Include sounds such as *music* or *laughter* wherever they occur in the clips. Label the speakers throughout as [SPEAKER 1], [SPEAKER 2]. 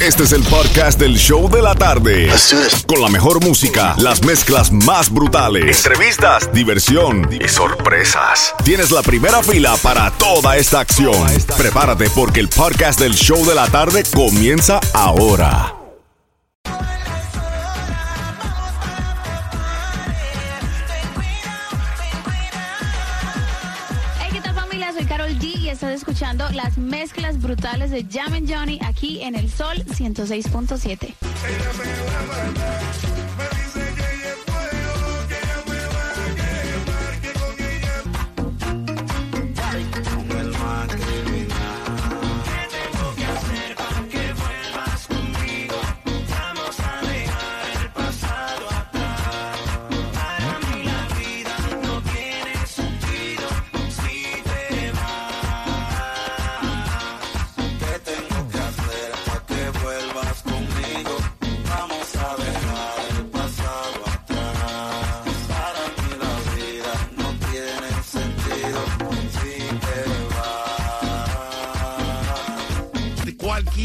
[SPEAKER 1] Este es el podcast del show de la tarde. Con la mejor música, las mezclas más brutales, entrevistas, diversión y sorpresas. Tienes la primera fila para toda esta acción. Prepárate porque el podcast del show de la tarde comienza ahora.
[SPEAKER 2] Soy Carol G y estás escuchando las mezclas brutales de Jam and Johnny aquí en el Sol 106.7.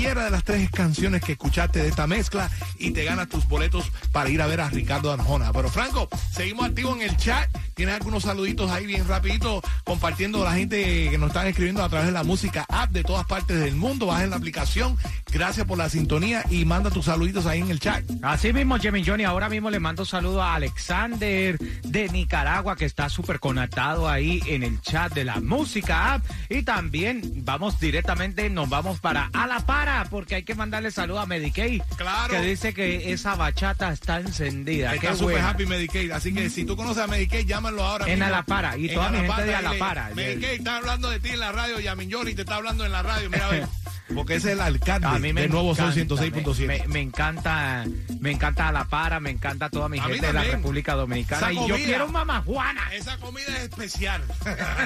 [SPEAKER 3] cualquiera de las tres canciones que escuchaste de esta mezcla y te ganas tus boletos para ir a ver a Ricardo Arjona. Pero Franco, seguimos activos en el chat. Tienes algunos saluditos ahí bien rapidito compartiendo la gente que nos están escribiendo a través de la música app de todas partes del mundo. Baja en la aplicación. Gracias por la sintonía y manda tus saluditos ahí en el chat.
[SPEAKER 4] Así mismo, Jimmy Johnny, ahora mismo le mando saludo a Alexander de Nicaragua, que está súper conectado ahí en el chat de la música app. Y también vamos directamente, nos vamos para A la Para, porque hay que mandarle saludo a Medicaid.
[SPEAKER 3] Claro.
[SPEAKER 4] Que dice que esa bachata está encendida.
[SPEAKER 3] Está
[SPEAKER 4] buena.
[SPEAKER 3] happy Medicaid. Así que si tú conoces a Medicaid, llámalo ahora.
[SPEAKER 4] En
[SPEAKER 3] mismo.
[SPEAKER 4] Alapara, y
[SPEAKER 3] En
[SPEAKER 4] toda mi gente de
[SPEAKER 3] dile,
[SPEAKER 4] Alapara.
[SPEAKER 3] Medicaid está hablando de ti en la radio. Yamin Johnny te está hablando en la radio. Mira, *laughs* a ver. Porque ese es el alcalde
[SPEAKER 4] A mí me
[SPEAKER 3] de Nuevo Sol
[SPEAKER 4] encanta,
[SPEAKER 3] 106.7.
[SPEAKER 4] Me, me encanta, me encanta la para, me encanta toda mi
[SPEAKER 3] A
[SPEAKER 4] gente de la. República Dominicana.
[SPEAKER 3] Esa
[SPEAKER 4] Y yo quiero mamá Juana.
[SPEAKER 3] Esa comida es especial.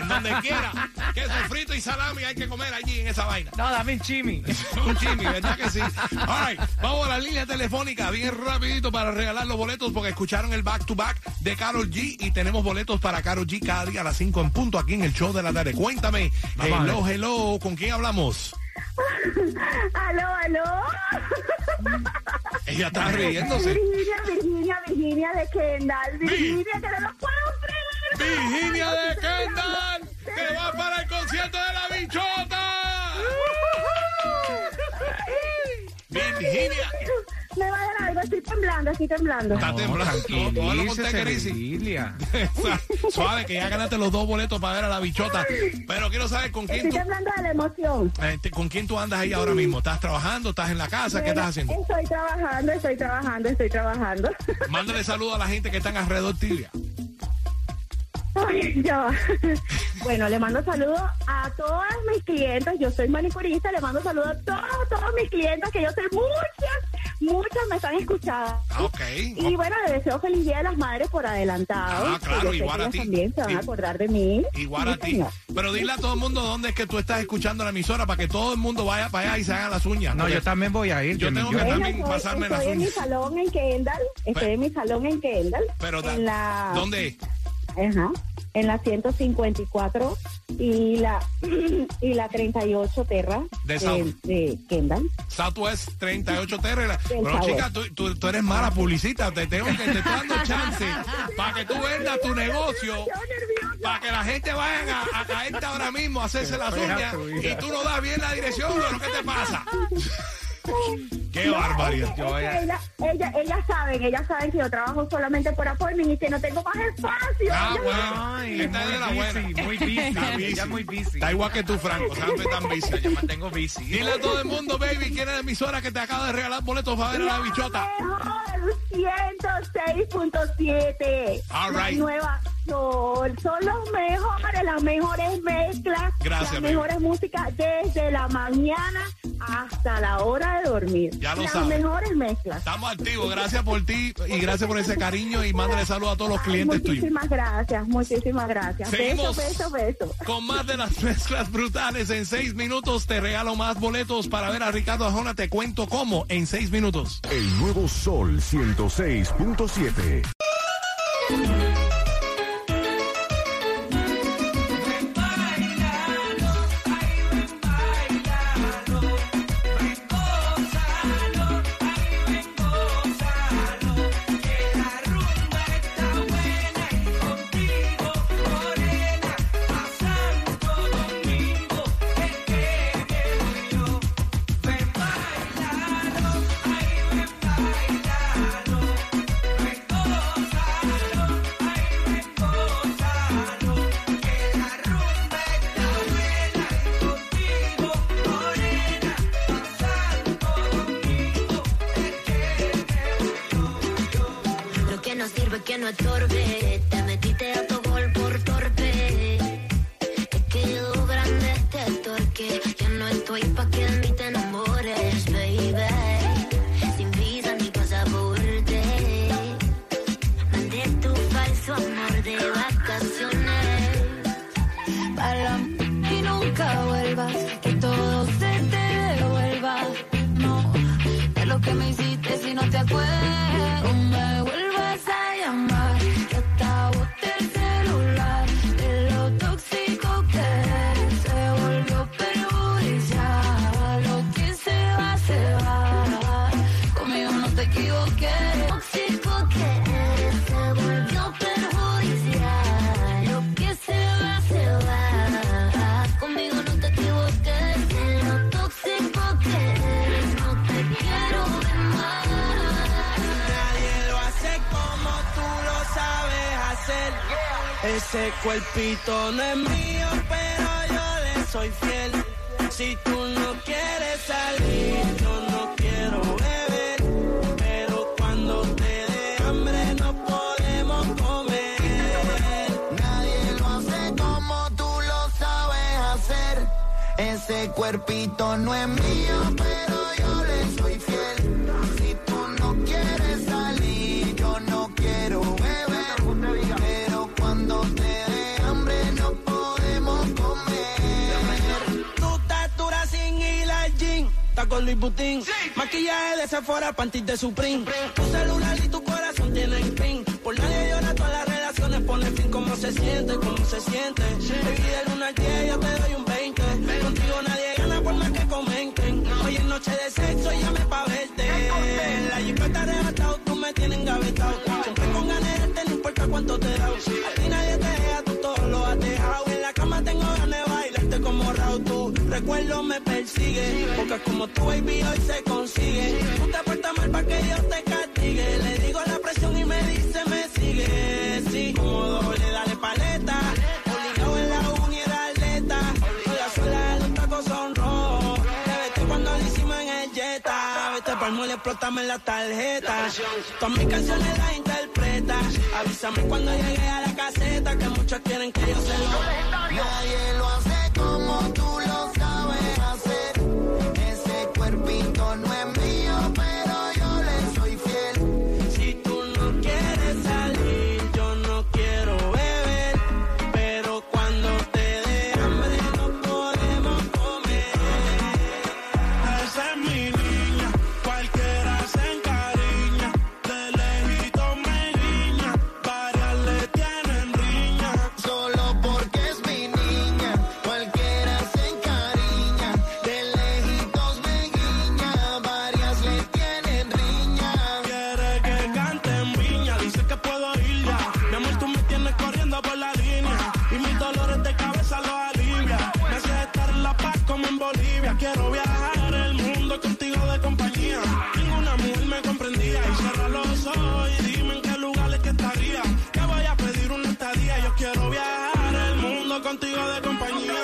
[SPEAKER 3] Donde quiera. Queso frito y salami hay que comer allí en esa vaina.
[SPEAKER 4] No, dame un chimi. *laughs*
[SPEAKER 3] Un chimi, ¿verdad que sí? All right, vamos a la línea telefónica bien rapidito para regalar los boletos porque escucharon el back to back de Carol G y tenemos boletos para Carol G cada día a las 5 en punto aquí en el show de la tarde. Cuéntame,
[SPEAKER 4] a
[SPEAKER 3] hello, hello, ¿con quién hablamos? *laughs*
[SPEAKER 5] Aló, aló.
[SPEAKER 3] Ella está riéndose.
[SPEAKER 5] Virginia, Virginia, Virginia de Kendall. Virginia, que no lo puedo creer.
[SPEAKER 3] Virginia de Kendall, que va para el concierto de la bichota. Virginia.
[SPEAKER 5] Estoy temblando, estoy temblando.
[SPEAKER 3] Está temblando. Tequerisi.
[SPEAKER 4] Virgilia. *laughs*
[SPEAKER 3] Suave, que ya ganaste los dos boletos para ver a la bichota. Pero quiero saber con quién
[SPEAKER 5] Estoy
[SPEAKER 3] tú,
[SPEAKER 5] temblando de la emoción.
[SPEAKER 3] eh, te- con quién tú andas ahí ahora mismo. ¿Estás trabajando? ¿Estás en la casa? ¿Qué estás haciendo?
[SPEAKER 5] Estoy trabajando, estoy trabajando, estoy trabajando. *laughs*
[SPEAKER 3] Mándale saludos a la gente que están alrededor tuya.
[SPEAKER 5] Ay, ya va. Bueno, le mando saludos a todas mis clientes. Yo soy manicurista. Le mando saludos a todos, todos mis clientes, que yo sé muchas, muchas me están escuchando.
[SPEAKER 3] Ah.
[SPEAKER 5] Y bueno, le deseo feliz Día de las Madres por adelantado.
[SPEAKER 3] Ah, claro, igual a ti.
[SPEAKER 5] También se van a acordar de mí.
[SPEAKER 3] Igual a ti. Pero dile a todo el mundo dónde es que tú estás escuchando la emisora para que todo el mundo vaya para allá y se hagan las uñas.
[SPEAKER 4] No, yo también voy a ir.
[SPEAKER 3] Yo tengo que también
[SPEAKER 5] estoy,
[SPEAKER 3] pasarme las
[SPEAKER 5] estoy en mi
[SPEAKER 3] uñas.
[SPEAKER 5] salón en Kendall. Estoy en mi salón en Kendall.
[SPEAKER 3] Pero da-
[SPEAKER 5] en la,
[SPEAKER 3] ¿dónde?
[SPEAKER 5] Ajá, en la 154 y la *clears throat* y la 38 Terra
[SPEAKER 3] De
[SPEAKER 5] de,
[SPEAKER 3] South.
[SPEAKER 5] de Kendall.
[SPEAKER 3] Southwest 38 Terre.
[SPEAKER 5] Del
[SPEAKER 3] Pero chica, tú, tú- tú eres mala publicita. Te tengo que te estoy dando chance para que tú vendas tu negocio. Para que la gente vaya a, a caerte ahora mismo a hacerse las uñas y tú no das bien la dirección, ¿no? ¿qué te pasa? *laughs* *laughs* Qué barbaridad.
[SPEAKER 5] Es que ella, ella, ellas saben, ellas saben que yo trabajo solamente por appointment y que no tengo más espacio.
[SPEAKER 3] Ah, bueno.
[SPEAKER 4] Ay,
[SPEAKER 3] Esta es de la
[SPEAKER 4] muy
[SPEAKER 3] buena.
[SPEAKER 4] busy, muy busy.
[SPEAKER 3] Está busy.
[SPEAKER 4] Ella es muy busy.
[SPEAKER 3] Está igual que tú, Franco. Siempre tan busy.
[SPEAKER 4] Yo me mantengo busy.
[SPEAKER 3] Dile a todo el mundo, baby, quién es la emisora que te acaba de regalar boletos para ver a la bichota.
[SPEAKER 5] Mejor 106.7.
[SPEAKER 3] All
[SPEAKER 5] La
[SPEAKER 3] right.
[SPEAKER 5] nueva Sol. Son los mejores, las mejores mezclas.
[SPEAKER 3] Gracias,
[SPEAKER 5] Las mejores músicas desde la mañana hasta la hora de dormir.
[SPEAKER 3] Ya lo
[SPEAKER 5] las
[SPEAKER 3] sabes.
[SPEAKER 5] mejores mezclas.
[SPEAKER 3] Estamos activos. Gracias por ti y gracias por ese cariño y mándale saludos a todos los
[SPEAKER 5] Ay,
[SPEAKER 3] clientes tuyos.
[SPEAKER 5] muchísimas gracias, muchísimas gracias.
[SPEAKER 3] Seguimos.
[SPEAKER 5] Beso, beso, beso.
[SPEAKER 3] Con más de las *laughs* mezclas brutales en seis minutos te regalo más boletos para ver a Ricardo Arjona. Te cuento cómo en seis minutos.
[SPEAKER 1] El nuevo Sol 106.7.
[SPEAKER 6] Te metiste a tu gol por torpe. Es que llegó grande este torque. Yo no estoy pa' que de mí te enamores, baby. Sin visa ni pasaporte. Mandé tu falso amor de vacaciones.
[SPEAKER 2] Para y nunca vuelvas, que todo se te devuelva. No, de lo que me hiciste si no te acuerdas.
[SPEAKER 7] Ese cuerpito no es mío, pero yo le soy fiel. Si tú no quieres salir, yo no quiero beber.
[SPEAKER 8] Ese cuerpito no es mío, pero yo le soy fiel. Si tú no quieres salir, yo no quiero beber. Pero cuando te dé hambre no podemos comer.
[SPEAKER 7] Tu estatura sin gym, está con Luis Butín. Maquillaje de Sephora, panties de Supreme. Tu celular y tu corazón tienen pin. Por nadie llora todas las relaciones, pone fin cómo se siente, cómo se siente. Baby, del 1 al 10 yo te doy un 20. Contigo nadie gana por más que comenten. Hoy es noche de sexo y llame pa' verte. La jipeta arrebatado, tú me tienes engavetado. Siempre con ganas de no importa cuánto te da. A ti nadie te deja, tú todo lo has dejado. En la cama tengo ganas de bailarte como Raúl. Tu recuerdo me persigue. Porque como tu baby hoy se consigue. Tú te portas mal para que Dios te castigue. Le digo la presión y me dice me sigue. Sí, como doble, dale paleta. Mole, explótame la tarjeta. Todas mis canciones las interpreta. Avísame cuando llegue a la caseta. Que muchos quieren que yo se lo
[SPEAKER 8] Nadie lo hace como tú lo
[SPEAKER 9] contigo de compañía.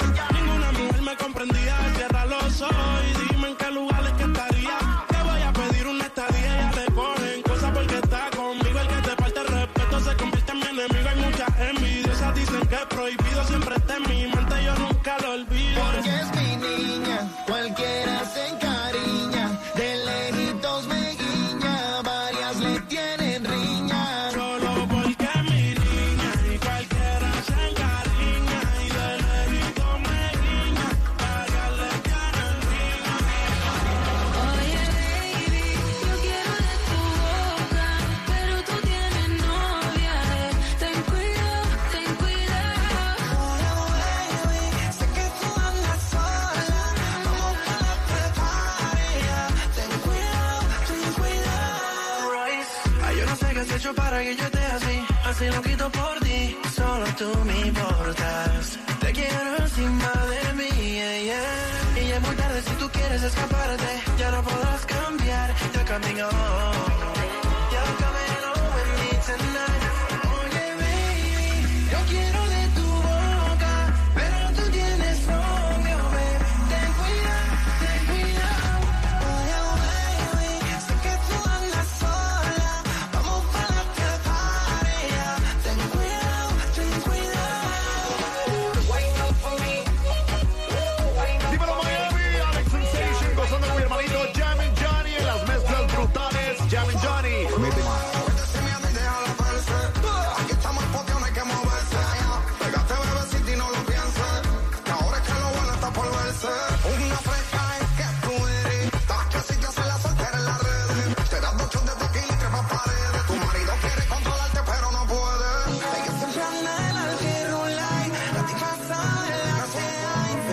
[SPEAKER 9] Que así, así lo quito por ti, solo tú me importas. Te quiero encima de mí, yeah. Y ya es muy tarde si tú quieres escaparte, ya no podrás cambiar, ya camino